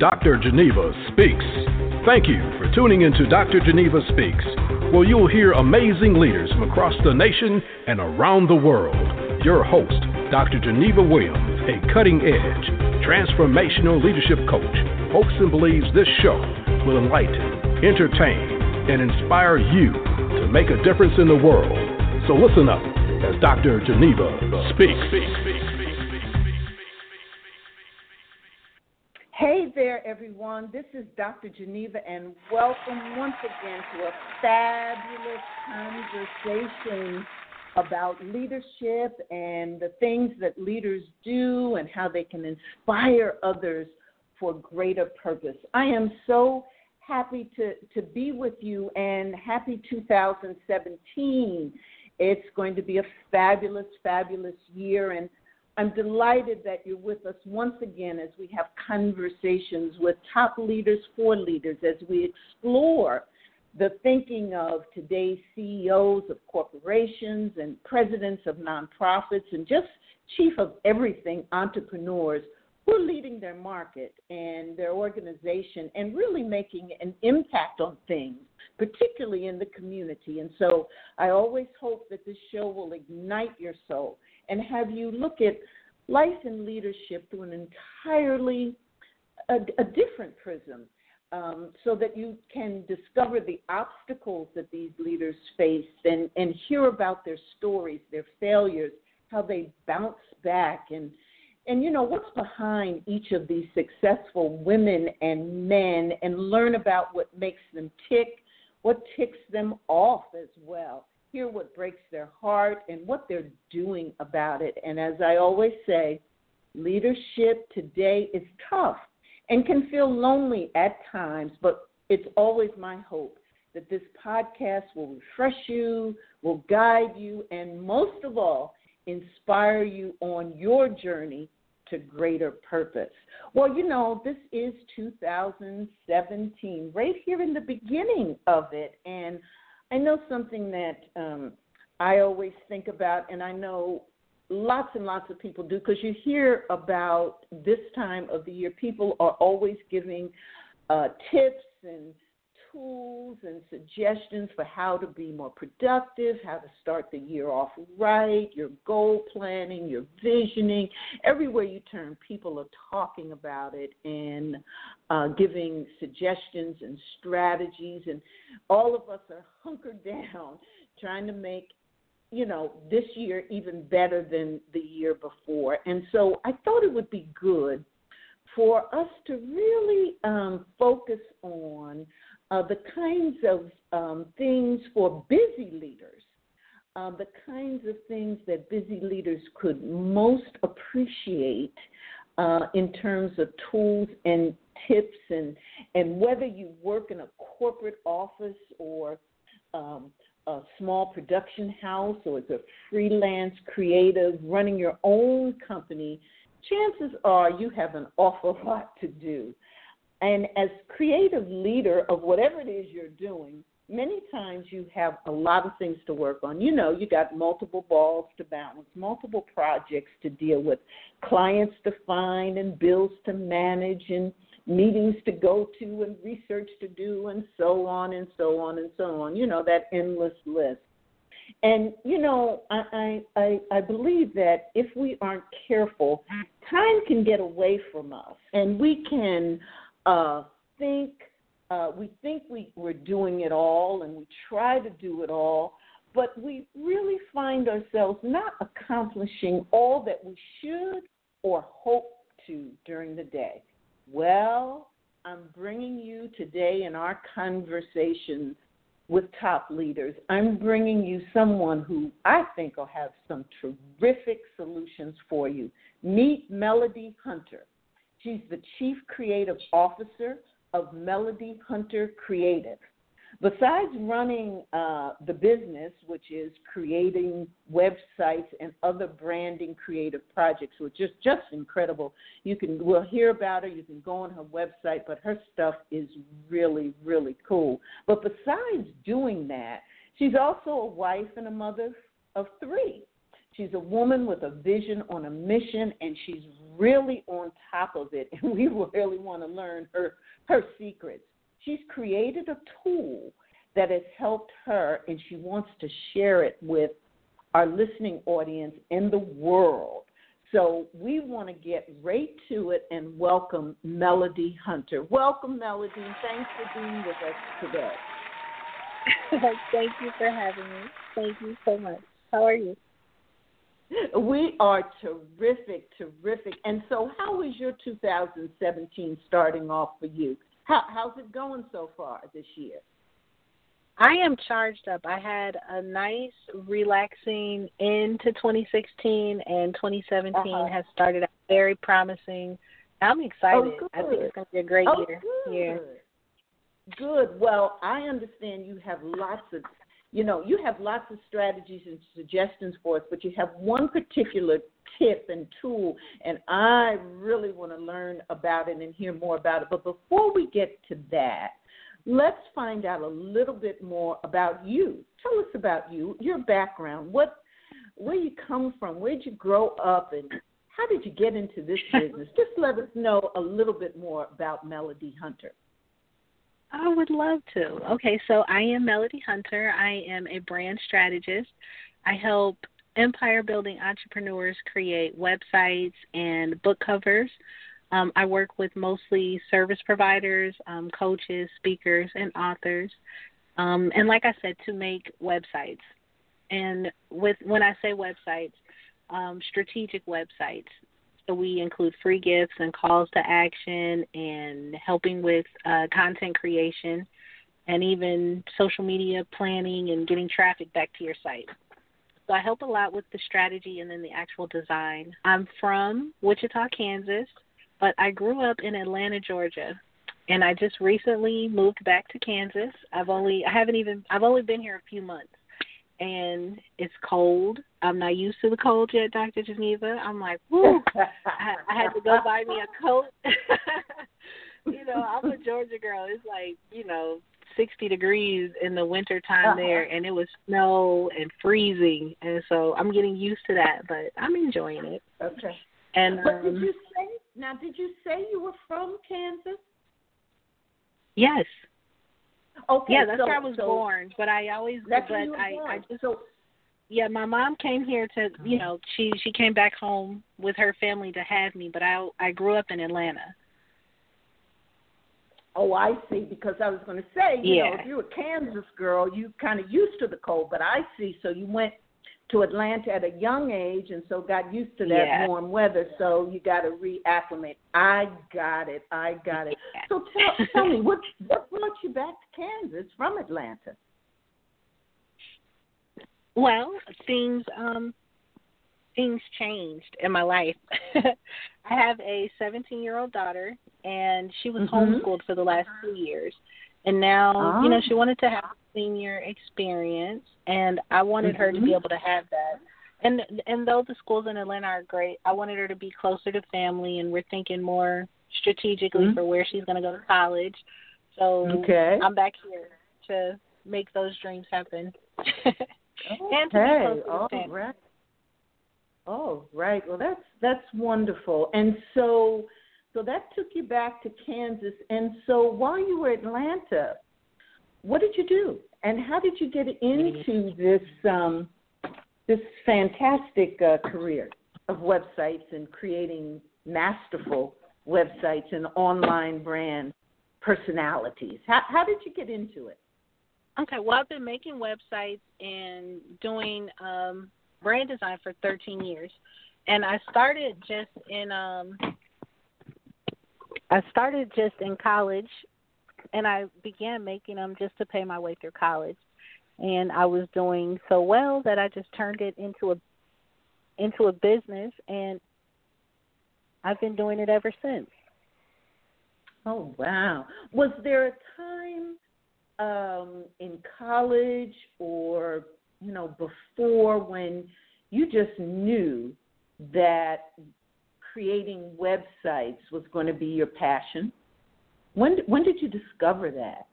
Dr. Geneva Speaks. Thank you for tuning into Dr. Geneva Speaks, where you'll hear amazing leaders from across the nation and around the world. Your host, Dr. Geneva Williams, a cutting edge, transformational leadership coach, hopes and believes this show will enlighten, entertain, and inspire you to make a difference in the world. So listen up as Dr. Geneva speaks. Everyone. This is Dr. Geneva, and welcome once again to a fabulous conversation about leadership and the things that leaders do and how they can inspire others for greater purpose. I am so happy to, to be with you and happy 2017. It's going to be a fabulous, fabulous year. And I'm delighted that you're with us once again as we have conversations with top leaders for leaders as we explore the thinking of today's CEOs of corporations and presidents of nonprofits and just chief of everything entrepreneurs who are leading their market and their organization and really making an impact on things, particularly in the community. And so I always hope that this show will ignite your soul and have you look at life and leadership through an entirely a, a different prism um, so that you can discover the obstacles that these leaders face and, and hear about their stories, their failures, how they bounce back. And and you know what's behind each of these successful women and men and learn about what makes them tick, what ticks them off as well hear what breaks their heart and what they're doing about it. And as I always say, leadership today is tough and can feel lonely at times, but it's always my hope that this podcast will refresh you, will guide you, and most of all, inspire you on your journey to greater purpose. Well, you know, this is 2017, right here in the beginning of it. And I know something that um, I always think about, and I know lots and lots of people do, because you hear about this time of the year, people are always giving uh, tips and tools and suggestions for how to be more productive, how to start the year off right, your goal planning, your visioning. Everywhere you turn, people are talking about it and uh, giving suggestions and strategies. And all of us are hunkered down trying to make you know this year even better than the year before and so i thought it would be good for us to really um, focus on uh, the kinds of um, things for busy leaders, uh, the kinds of things that busy leaders could most appreciate uh, in terms of tools and tips, and and whether you work in a corporate office or um, a small production house or as a freelance creative running your own company, chances are you have an awful lot to do. And as creative leader of whatever it is you're doing, many times you have a lot of things to work on. You know, you got multiple balls to balance, multiple projects to deal with, clients to find and bills to manage and meetings to go to and research to do and so on and so on and so on. You know, that endless list. And you know, I I I believe that if we aren't careful, time can get away from us, and we can uh, think uh, we think we, we're doing it all and we try to do it all, but we really find ourselves not accomplishing all that we should or hope to during the day. Well, I'm bringing you today in our conversation with top leaders, I'm bringing you someone who I think will have some terrific solutions for you. Meet Melodye Hunter. She's the Chief Creative Officer of Melodye Hunter Creative. Besides running uh, the business, which is creating websites and other branding creative projects, which is just incredible. You can we'll hear about her. You can go on her website, but her stuff is really really cool. But besides doing that, she's also a wife and a mother of three. She's a woman with a vision on a mission, and she's really on top of it. And we really want to learn her her secrets. She's created a tool that has helped her, and she wants to share it with our listening audience in the world. So we want to get right to it and welcome Melodye Hunter. Welcome, Melodye. Thanks for being with us today. Thank you for having me. Thank you so much. How are you? We are terrific, terrific. And so, how is your 2017 starting off for you? How, how's it going so far this year? I am charged up. I had a nice, relaxing into 2016, and 2017 uh-huh. has started out very promising. I'm excited. Oh, I think it's going to be a great oh, year. Good. Yeah. Good. Well, I understand you have lots of, you know, you have lots of strategies and suggestions for us, but you have one particular tip and tool, and I really want to learn about it and hear more about it. But before we get to that, let's find out a little bit more about you. Tell us about you, your background, what, where you come from, where did you grow up, and how did you get into this business? Just let us know a little bit more about Melodye Hunter. I would love to. Okay, so I am Melodye Hunter. I am a brand strategist. I help empire building entrepreneurs create websites and book covers. Um, I work with mostly service providers, um, coaches, speakers, and authors. Um, and like I said, to make websites. And with when I say websites, um, strategic websites we include free gifts and calls to action and helping with uh, content creation and even social media planning and getting traffic back to your site. So I help a lot with the strategy and then the actual design. I'm from Wichita, Kansas, but I grew up in Atlanta, Georgia. And I just recently moved back to Kansas. I've only I haven't even I've only been here a few months and it's cold. I'm not used to the cold yet, Dr. Geneva. I'm like, whoo, I, I had to go buy me a coat. you know, I'm a Georgia girl. It's like, you know, 60 degrees in the winter time uh-huh. there, and it was snow and freezing. And so I'm getting used to that, but I'm enjoying it. Okay. And but um, did you say now? Did you say you were from Kansas? Yes. Okay, yeah, that's so, where I was so born. But I always, that's but where you were I, born. I just, so, yeah, my mom came here to, you know, she she came back home with her family to have me. But I I grew up in Atlanta. Oh, I see. Because I was going to say, you yeah. know, if you're a Kansas girl, you kind of used to the cold. But I see. So you went to Atlanta at a young age, and so got used to that yeah. warm weather. So you got to reacclimate. I got it. I got it. Yeah. So tell, tell me, what what brought you back to Kansas from Atlanta? Well, things um things changed in my life. I have a 17 year old daughter, and she was mm-hmm. homeschooled for the last two years. And now, oh. you know, she wanted to have senior experience, and I wanted mm-hmm. her to be able to have that. And and though the schools in Atlanta are great, I wanted her to be closer to family, and we're thinking more strategically mm-hmm. for where she's going to go to college. So okay. I'm back here to make those dreams happen. and to okay. closer to family. right. Oh, right. Well, that's that's wonderful. And so, so that took you back to Kansas. And so, while you were in Atlanta, what did you do? And how did you get into this um, this fantastic uh, career of websites and creating masterful websites and online brand personalities? How, how did you get into it? Okay, well, I've been making websites and doing um, brand design for 13 years, and I started just in um, I started just in college, and I began making them just to pay my way through college, and I was doing so well that I just turned it into a into a business, and I've been doing it ever since. Oh wow! Was there a time um, in college or you know before when you just knew that creating websites was going to be your passion? When when did you discover that?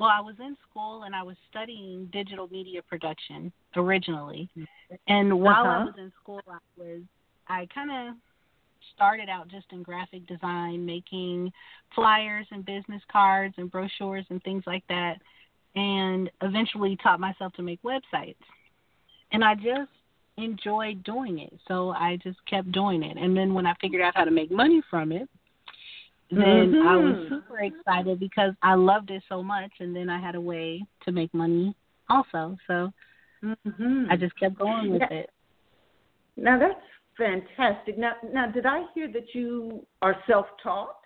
well, I was in school and I was studying digital media production originally. And while uh-huh. I was in school, I was I kind of started out just in graphic design, making flyers and business cards and brochures and things like that, and eventually taught myself to make websites. And I just enjoyed doing it, so I just kept doing it. And then when I figured out how to make money from it, then mm-hmm. I was super excited because I loved it so much, and then I had a way to make money also. So mm-hmm. I just kept going with it. Now that's fantastic. Now, now, did I hear that you are self-taught?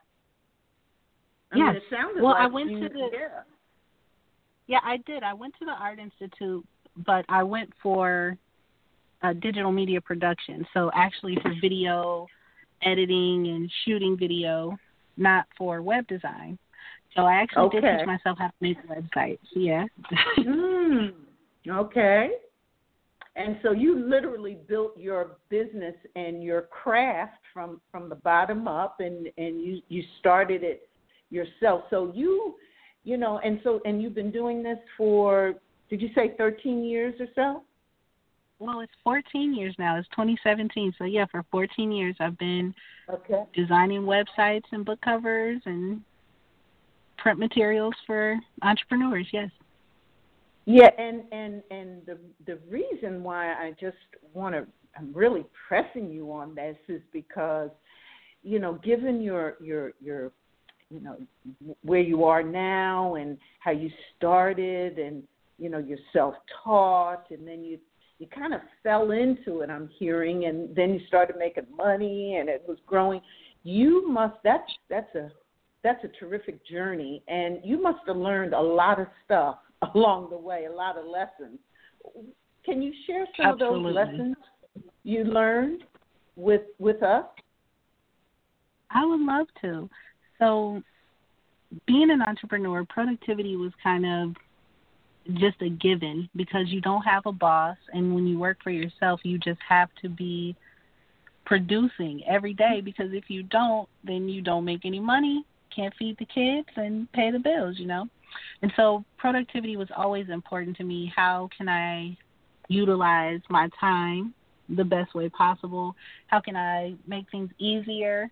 I yes. Mean, it sounded well, like I went you, to the. Yeah. Yeah, I did. I went to the Art Institute, but I went for uh, digital media production. So actually for video editing and shooting video not for web design. So I actually okay. did teach myself how to make websites. Yeah. mm, okay. And so you literally built your business and your craft from from the bottom up, and and you you started it yourself. So you, you know, and so and you've been doing this for did you say 13 years or so? Well, it's 14 years now. It's 2017. So yeah, for 14 years I've been okay. designing websites and book covers and print materials for entrepreneurs. Yes. Yeah, and and and the the reason why I just want to I'm really pressing you on this is because you know, given your your your you know where you are now and how you started and you know you're self-taught and then you you kind of fell into it i'm hearing and then you started making money and it was growing. You must that's that's a that's a terrific journey and you must have learned a lot of stuff along the way a lot of lessons. Can you share some Absolutely. of those lessons you learned with with us? I would love to. So being an entrepreneur productivity was kind of just a given because you don't have a boss. And when you work for yourself you just have to be producing every day because if you don't then you don't make any money can't feed the kids and pay the bills you know? And so productivity was always important to me. How can i utilize my time the best way possible? How can i make things easier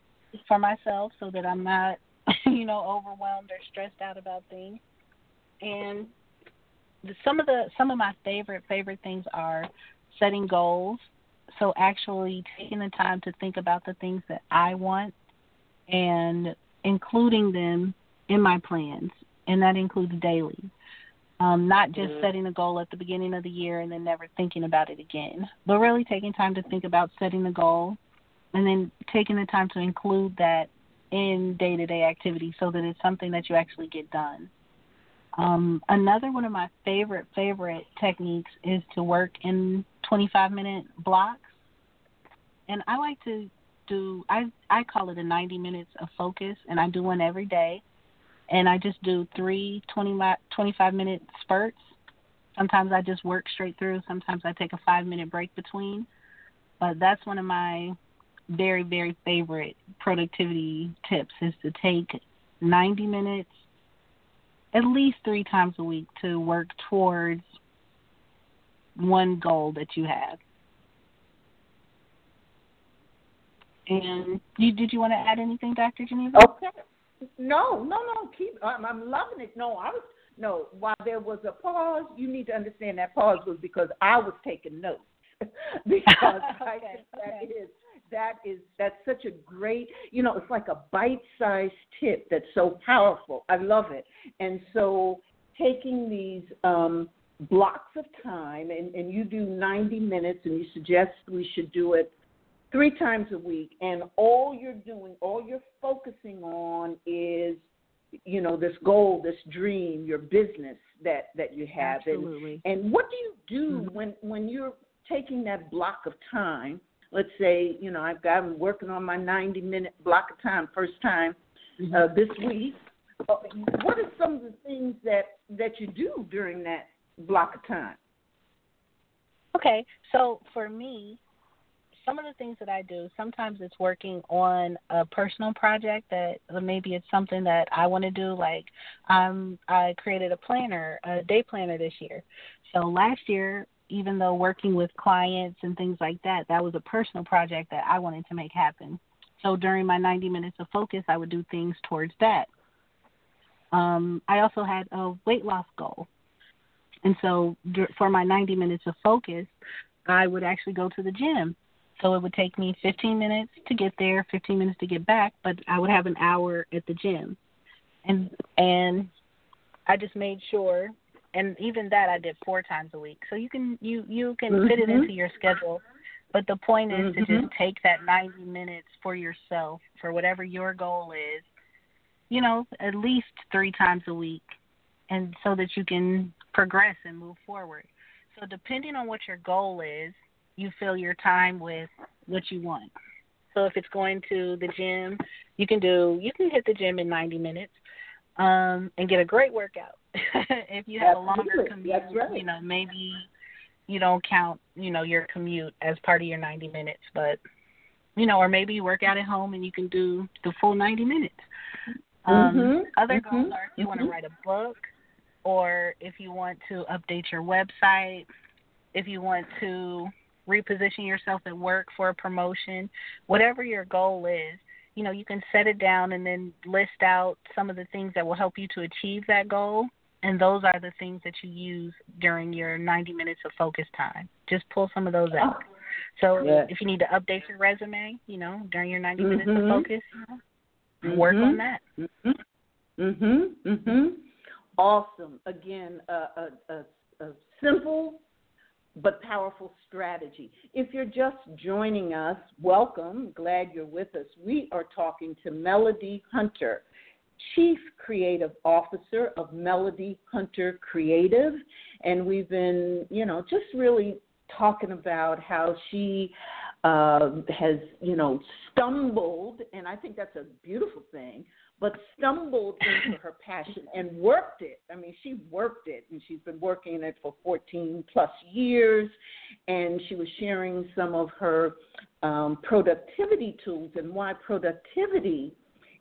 for myself so that i'm not you know overwhelmed or stressed out about things? And some of the some of my favorite favorite things are setting goals. So actually taking the time to think about the things that I want and including them in my plans, and that includes daily. Um, not just mm-hmm. setting a goal at the beginning of the year and then never thinking about it again, but really taking time to think about setting the goal and then taking the time to include that in day to day activities so that it's something that you actually get done. Um, another one of my favorite favorite techniques is to work in 25 minute blocks, and I like to do I I call it a 90 minutes of focus, and I do one every day, and I just do three 20 25 minute spurts. Sometimes I just work straight through. Sometimes I take a five minute break between, but that's one of my very very favorite productivity tips is to take 90 minutes at least three times a week to work towards one goal that you have. And you, did you want to add anything, Dr. Geneva? Okay. No, no, no. Keep. I'm, I'm loving it. No, I was no. While there was a pause, you need to understand that pause was because I was taking notes because okay, I think that okay. is that is that's such a great you know it's like a bite-sized tip that's so powerful i love it and so taking these um blocks of time and, and you do 90 minutes and you suggest we should do it three times a week and all you're doing all you're focusing on is you know this goal this dream your business that that you have Absolutely. and and what do you do Mm-hmm. when when you're taking that block of time let's say, you know, I've got I'm working on my 90 minute block of time, first time Mm-hmm. uh, this week. Uh, what are some of the things that that you do during that block of time? Okay, so for me, some of the things that I do, sometimes it's working on a personal project that maybe it's something that I want to do. Like um, I created a planner, a day planner this year. So last year, even though working with clients and things like that, that was a personal project that I wanted to make happen. So during my 90 minutes of focus, I would do things towards that. Um, I also had a weight loss goal. And so for my 90 minutes of focus, I would actually go to the gym so it would take me 15 minutes to get there, 15 minutes to get back, but I would have an hour at the gym. And and I just made sure and even that I did four times a week. So you can you you can mm-hmm. fit it into your schedule. But the point is mm-hmm. to just mm-hmm. take that 90 minutes for yourself for whatever your goal is. You know, at least 3 times a week and so that you can progress and move forward. So depending on what your goal is, you fill your time with what you want. So if it's going to the gym, you can do you can hit the gym in 90 minutes um and get a great workout. if you have Absolutely. a longer commute, right. you know, maybe you don't count, you know, your commute as part of your 90 minutes, but you know, or maybe you work out at home and you can do the full 90 minutes. Um, mm-hmm. Other mm-hmm. goals are if you mm-hmm. want to write a book, or if you want to update your website, if you want to reposition yourself at work for a promotion, whatever your goal is, you know, you can set it down and then list out some of the things that will help you to achieve that goal. And those are the things that you use during your 90 minutes of focus time. Just pull some of those out. So yeah. if you need to update your resume, you know, during your 90 mm-hmm. minutes of focus, you know, work on that. Mhm. Mhm. Mhm. Awesome. Again, a, a, a, a simple but powerful strategy. If you're just joining us, welcome. Glad you're with us. We are talking to Melodye Hunter, Chief Creative Officer of Melodye Hunter Creative. And we've been, you know, just really talking about how she uh, has, you know, stumbled, and I think that's a beautiful thing, but stumbled into her passion and worked it. I mean, she worked it, and she's been working it for 14 plus years. And she was sharing some of her um, productivity tools and why productivity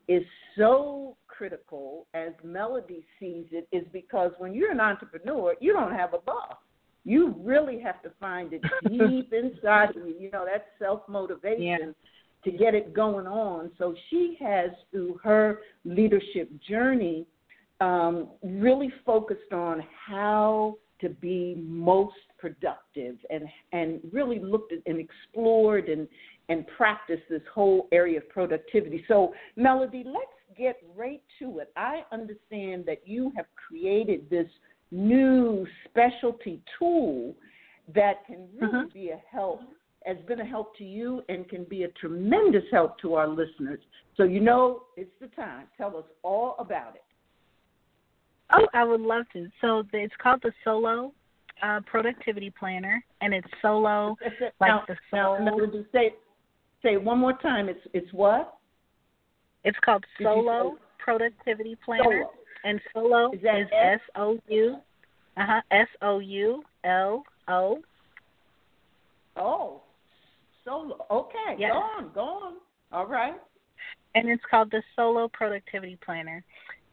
is so critical, as Melodye sees it, is because when you're an entrepreneur, you don't have a boss. You really have to find it deep inside of you. You know, that self motivation. Yeah to get it going on. So she has, through her leadership journey, um, really focused on how to be most productive and and really looked at and explored and and practiced this whole area of productivity. So Melodye, let's get right to it. I understand that you have created this new specialty tool that can really mm-hmm. be a help has been a help to you and can be a tremendous help to our listeners. So, you know, it's the time. Tell us all about it. Oh, I would love to. So, it's called the Soulo uh, Productivity Planner, and it's soulo it. like now, the soul. Now, now, say, say one more time. It's it's what? It's called Soulo Productivity Planner, soulo. and Soulo is, is S O U, uh huh, S O U L O. Oh, Soulo. Okay, yes. go on, go on. All right. And it's called the Soulo Productivity Planner,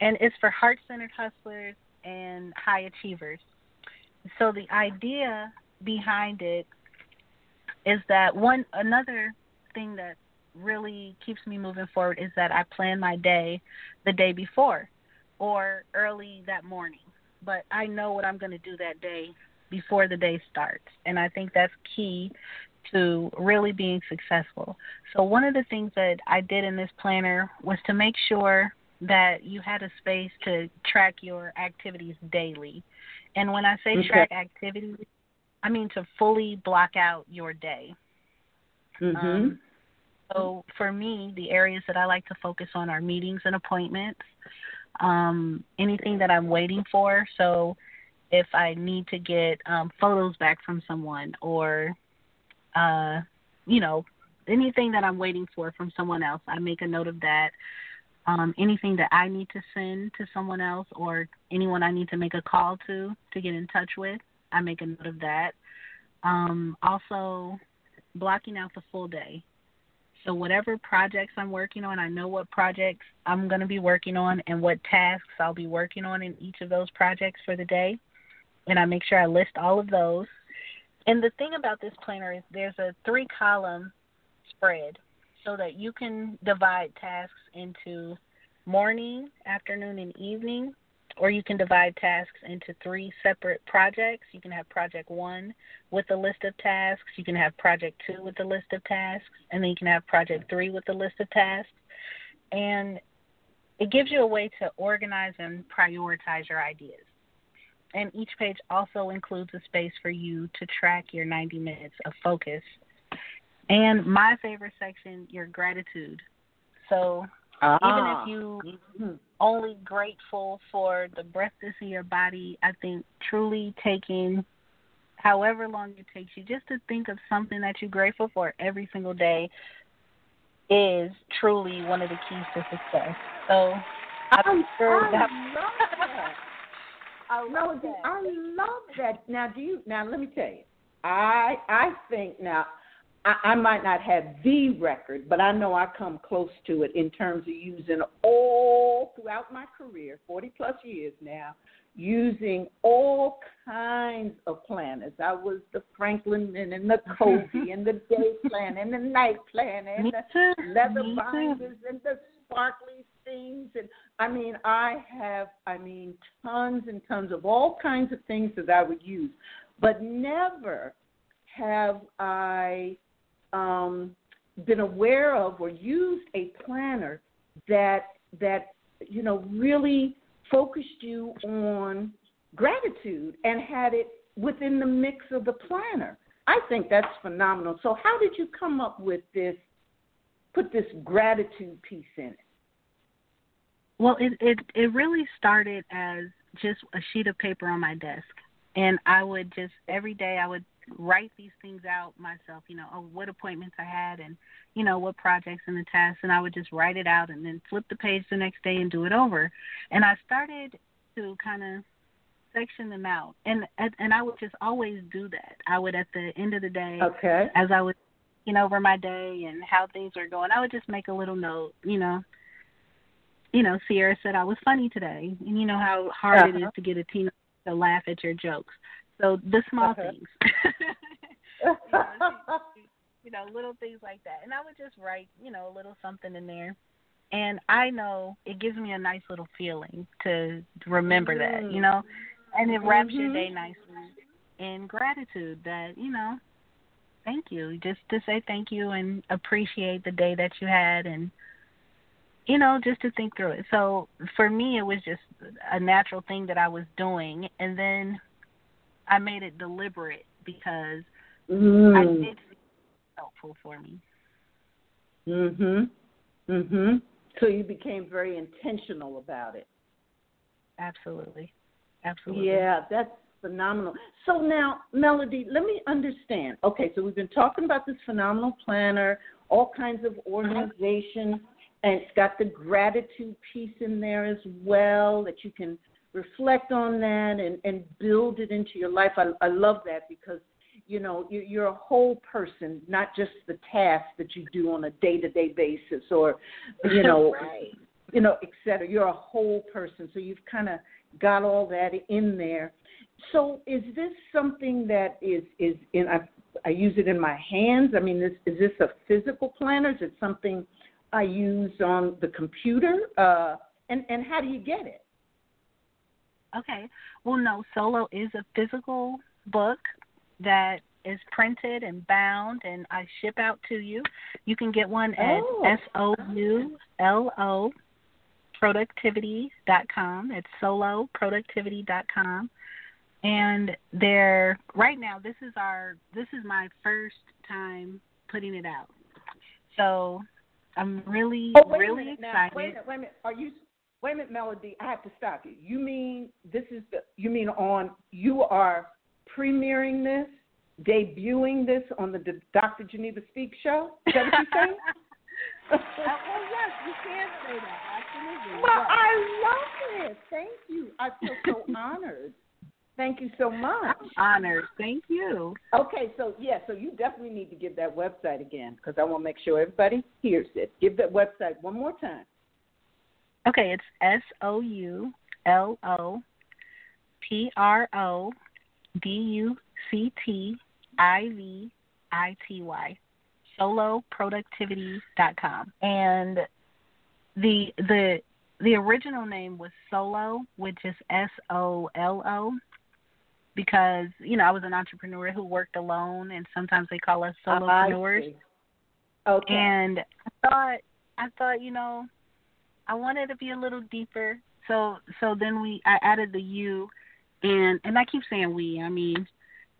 and it's for heart-centered hustlers and high achievers. So the idea behind it is that one another thing that really keeps me moving forward is that I plan my day the day before or early that morning. But I know what I'm going to do that day before the day starts. And I think that's key to really being successful. So, one of the things that I did in this planner was to make sure that you had a space to track your activities daily. And when I say okay. track activities, I mean to fully block out your day. Mm-hmm. Um, so, for me, the areas that I like to focus on are meetings and appointments, um, anything that I'm waiting for. So, if I need to get um, photos back from someone or uh, you know, anything that I'm waiting for from someone else, I make a note of that. Um, anything that I need to send to someone else or anyone I need to make a call to to get in touch with, I make a note of that. Um, also, blocking out the full day. So whatever projects I'm working on, I know what projects I'm going to be working on and what tasks I'll be working on in each of those projects for the day. And I make sure I list all of those. And the thing about this planner is there's a three column spread so that you can divide tasks into morning, afternoon, and evening or you can divide tasks into three separate projects. You can have project one with a list of tasks, you can have project two with a list of tasks, and then you can have project three with a list of tasks. And it gives you a way to organize and prioritize your ideas. And each page also includes a space for you to track your 90 minutes of focus. And my favorite section, your gratitude. So ah. even if you mm-hmm only grateful for the breath that's in your body. I think truly taking however long it takes you just to think of something that you're grateful for every single day is truly one of the keys to success. So I'm sure I that love that. I love that. I love that. Now do you now let me tell you. I I think now I, I might not have the record, but I know I come close to it in terms of using all throughout my career, 40 plus years now, using all kinds of planners. I was the Franklin and the Covey and the day plan and the night plan and the leather binders and the sparkly things and I mean I have I mean tons and tons of all kinds of things that I would use. But never have I um, been aware of or used a planner that that you know really focused you on gratitude and had it within the mix of the planner. I think that's phenomenal. So how did you come up with this put this gratitude piece in it? Well, it it it really started as just a sheet of paper on my desk, and I would just every day I would write these things out myself, you know, of what appointments I had and, you know, what projects and the tasks and I would just write it out and then flip the page the next day and do it over. And I started to kind of section them out. And and I would just always do that. I would at the end of the day okay. as I would you know, over my day and how things were going, I would just make a little note, you know. You know, Sierra said I was funny today. And you know how hard uh-huh. it is to get a teenager to laugh at your jokes. So the small uh-huh. things. you, know, you know, little things like that. And I would just write, you know, a little something in there. And I know it gives me a nice little feeling to remember mm. that, you know, and it wraps mm-hmm. your day nicely in gratitude that, you know, thank you. Just to say thank you and appreciate the day that you had and you know, just to think through it. So for me it was just a natural thing that I was doing and then I made it deliberate because mm. I did helpful for me. Mhm. Mhm. So you became very intentional about it. Absolutely. Absolutely. Yeah, that's phenomenal. So now, Melodye, let me understand. Okay, so we've been talking about this phenomenal planner, all kinds of organization, and it's got the gratitude piece in there as well that you can reflect on that and, and build it into your life. I, I love that because you know you're, you're a whole person, not just the task that you do on a day to day basis or you know right. you know et cetera. You're a whole person, so you've kind of got all that in there. So is this something that is is in I, I use it in my hands? I mean, this, is this a physical planner? Is it something I use on the computer? Uh, and and how do you get it? Okay. Well, no, Soulo is a physical book that is printed and bound, and I ship out to you. You can get one at Oh. S O U L O productivity.com. It's souloproductivity.com. And they're right now this is our this is my first time putting it out. So I'm really Oh, wait really a minute now. excited. Wait a minute. Wait a minute. Are you? Wait a minute, Melodye. I have to stop you. You mean this is the? You mean on? You are premiering this, debuting this on the D- Dr. Geneva Speak show? Is that what you're saying? Uh, well, yes, you can say that. Absolutely. well, yes. I love it. Thank you. I feel so honored. Thank you so much. I'm honored. Thank you. Okay, so yeah, so you definitely need to give that website again because I want to make sure everybody hears it. Give that website one more time. Okay, it's S O U L O P R O D U C T I V I T Y souloproductivity.com. And the the the original name was Solo, which is S O L O, because you know I was an entrepreneur who worked alone, and sometimes they call us solopreneurs. Okay. And I thought I thought you know I wanted to be a little deeper, so so then we I added the U, and and I keep saying we. I mean,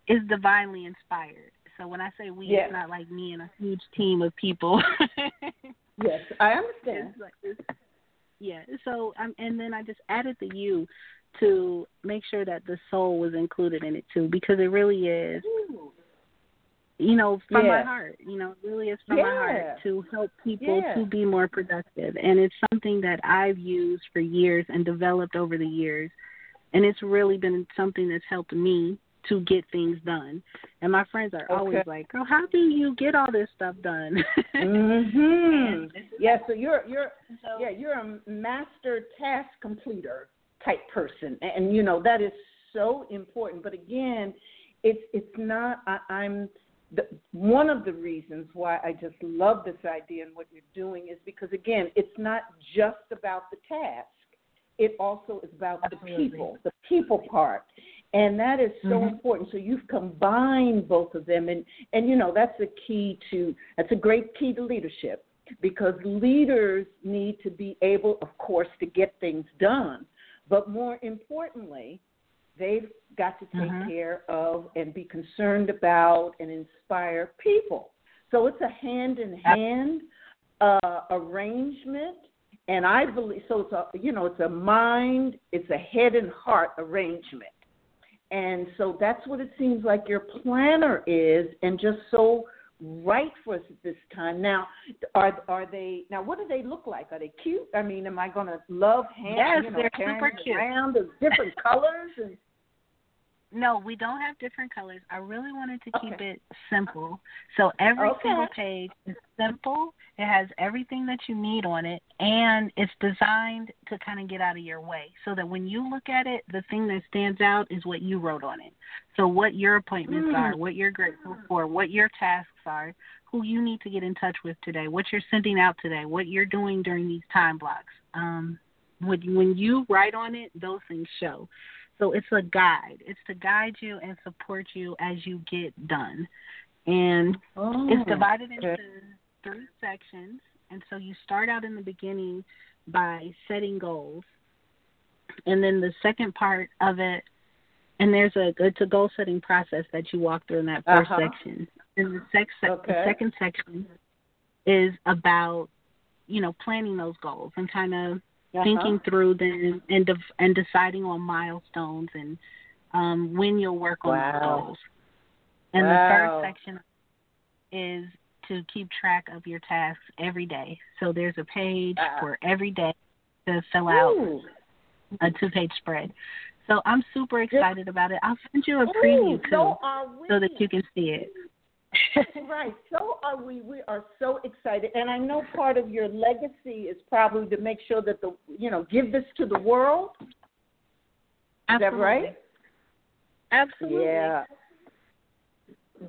is divinely inspired. So when I say we, yes. it's not like me and a huge team of people. yes, I understand. yeah. So um, and then I just added the U to make sure that the soul was included in it too, because it really is. You know, from yeah. my heart. You know, it really is from yeah. my heart to help people yeah. to be more productive, and it's something that I've used for years and developed over the years, and it's really been something that's helped me to get things done. And my friends are okay. always like, "Girl, how do you get all this stuff done?" mhm. Yeah, so you're you're so, yeah, you're a master task completer type person. And you know, that is so important. But again, it's it's not I, I'm the, one of the reasons why I just love this idea and what you're doing is because again, it's not just about the task. It also is about Absolutely. the people, the people part and that is so mm-hmm. important so you've combined both of them and and you know that's a key to that's a great key to leadership because leaders need to be able of course to get things done but more importantly they've got to take mm-hmm. care of and be concerned about and inspire people so it's a hand in hand uh, arrangement and i believe so it's a you know it's a mind it's a head and heart arrangement and so that's what it seems like your planner is, and just so right for us at this time. Now, are are they? Now, what do they look like? Are they cute? I mean, am I going to love hand? Yes, you know, they're super cute. Around of different colors and. No, we don't have different colors. I really wanted to keep Okay. it simple. So every Okay. single page is simple. It has everything that you need on it, and it's designed to kind of get out of your way so that when you look at it, the thing that stands out is what you wrote on it. So, what your appointments Mm. are, what you're grateful for, what your tasks are, who you need to get in touch with today, what you're sending out today, what you're doing during these time blocks. Um, when, when you write on it, those things show. So it's a guide. It's to guide you and support you as you get done. And Oh, it's divided into three sections. And so you start out in the beginning by setting goals. And then the second part of it, and there's a it's a goal setting process that you walk through in that 1st Uh-huh. section. And the, sex, the Okay. second section is about you know planning those goals and kind of Uh-huh. thinking through them and de- and deciding on milestones and um, when you'll work on those Wow. goals. And the third section is to keep track of your tasks every day. So there's a page Wow. for every day to fill out Ooh. a two-page spread. So I'm super excited about it. I'll send you a preview Ooh, too, so so that you can see it. right. So are we. We are so excited, and I know part of your legacy is probably to make sure that the you know give this to the world. Is that right? Absolutely. Yeah.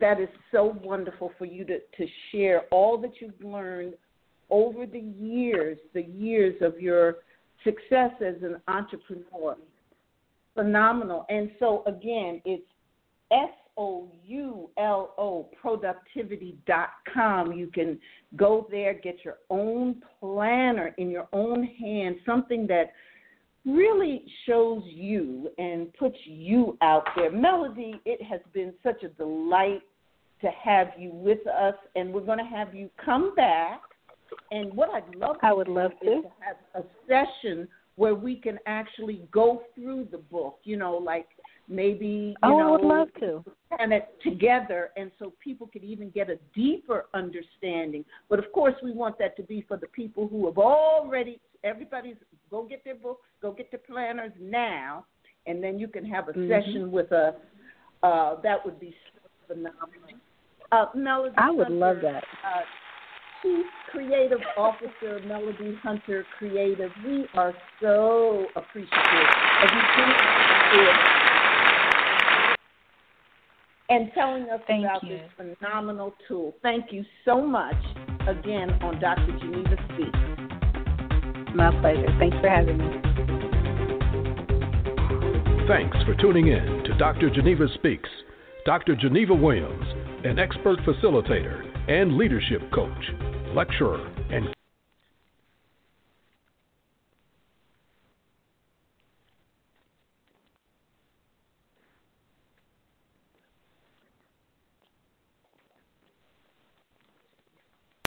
That is so wonderful for you to to share all that you've learned over the years, the years of your success as an entrepreneur. Phenomenal. And so again, it's S O U L O productivity.com. You can go there, get your own planner in your own hand, something that really shows you and puts you out there. Melodye, it has been such a delight to have you with us, and we're going to have you come back. And what I'd love I would love is to. to have a session where we can actually go through the book, you know, like maybe Oh, know I would love to. and it together and so people could even get a deeper understanding. But of course we want that to be for the people who have already everybody's go get their books, go get their planners now and then you can have a mm-hmm. session with us. Uh, that would be phenomenal. Uh, Melodye I would Hunter, love that. Uh, Chief Creative Officer Melodye Hunter Creative. We are so appreciative of you and telling us Thank about you. this phenomenal tool. Thank you so much again on Dr. Geneva Speaks. My pleasure. Thanks for having me. Thanks for tuning in to Dr. Geneva Speaks. Dr. Geneva Williams, an expert facilitator and leadership coach, lecturer, and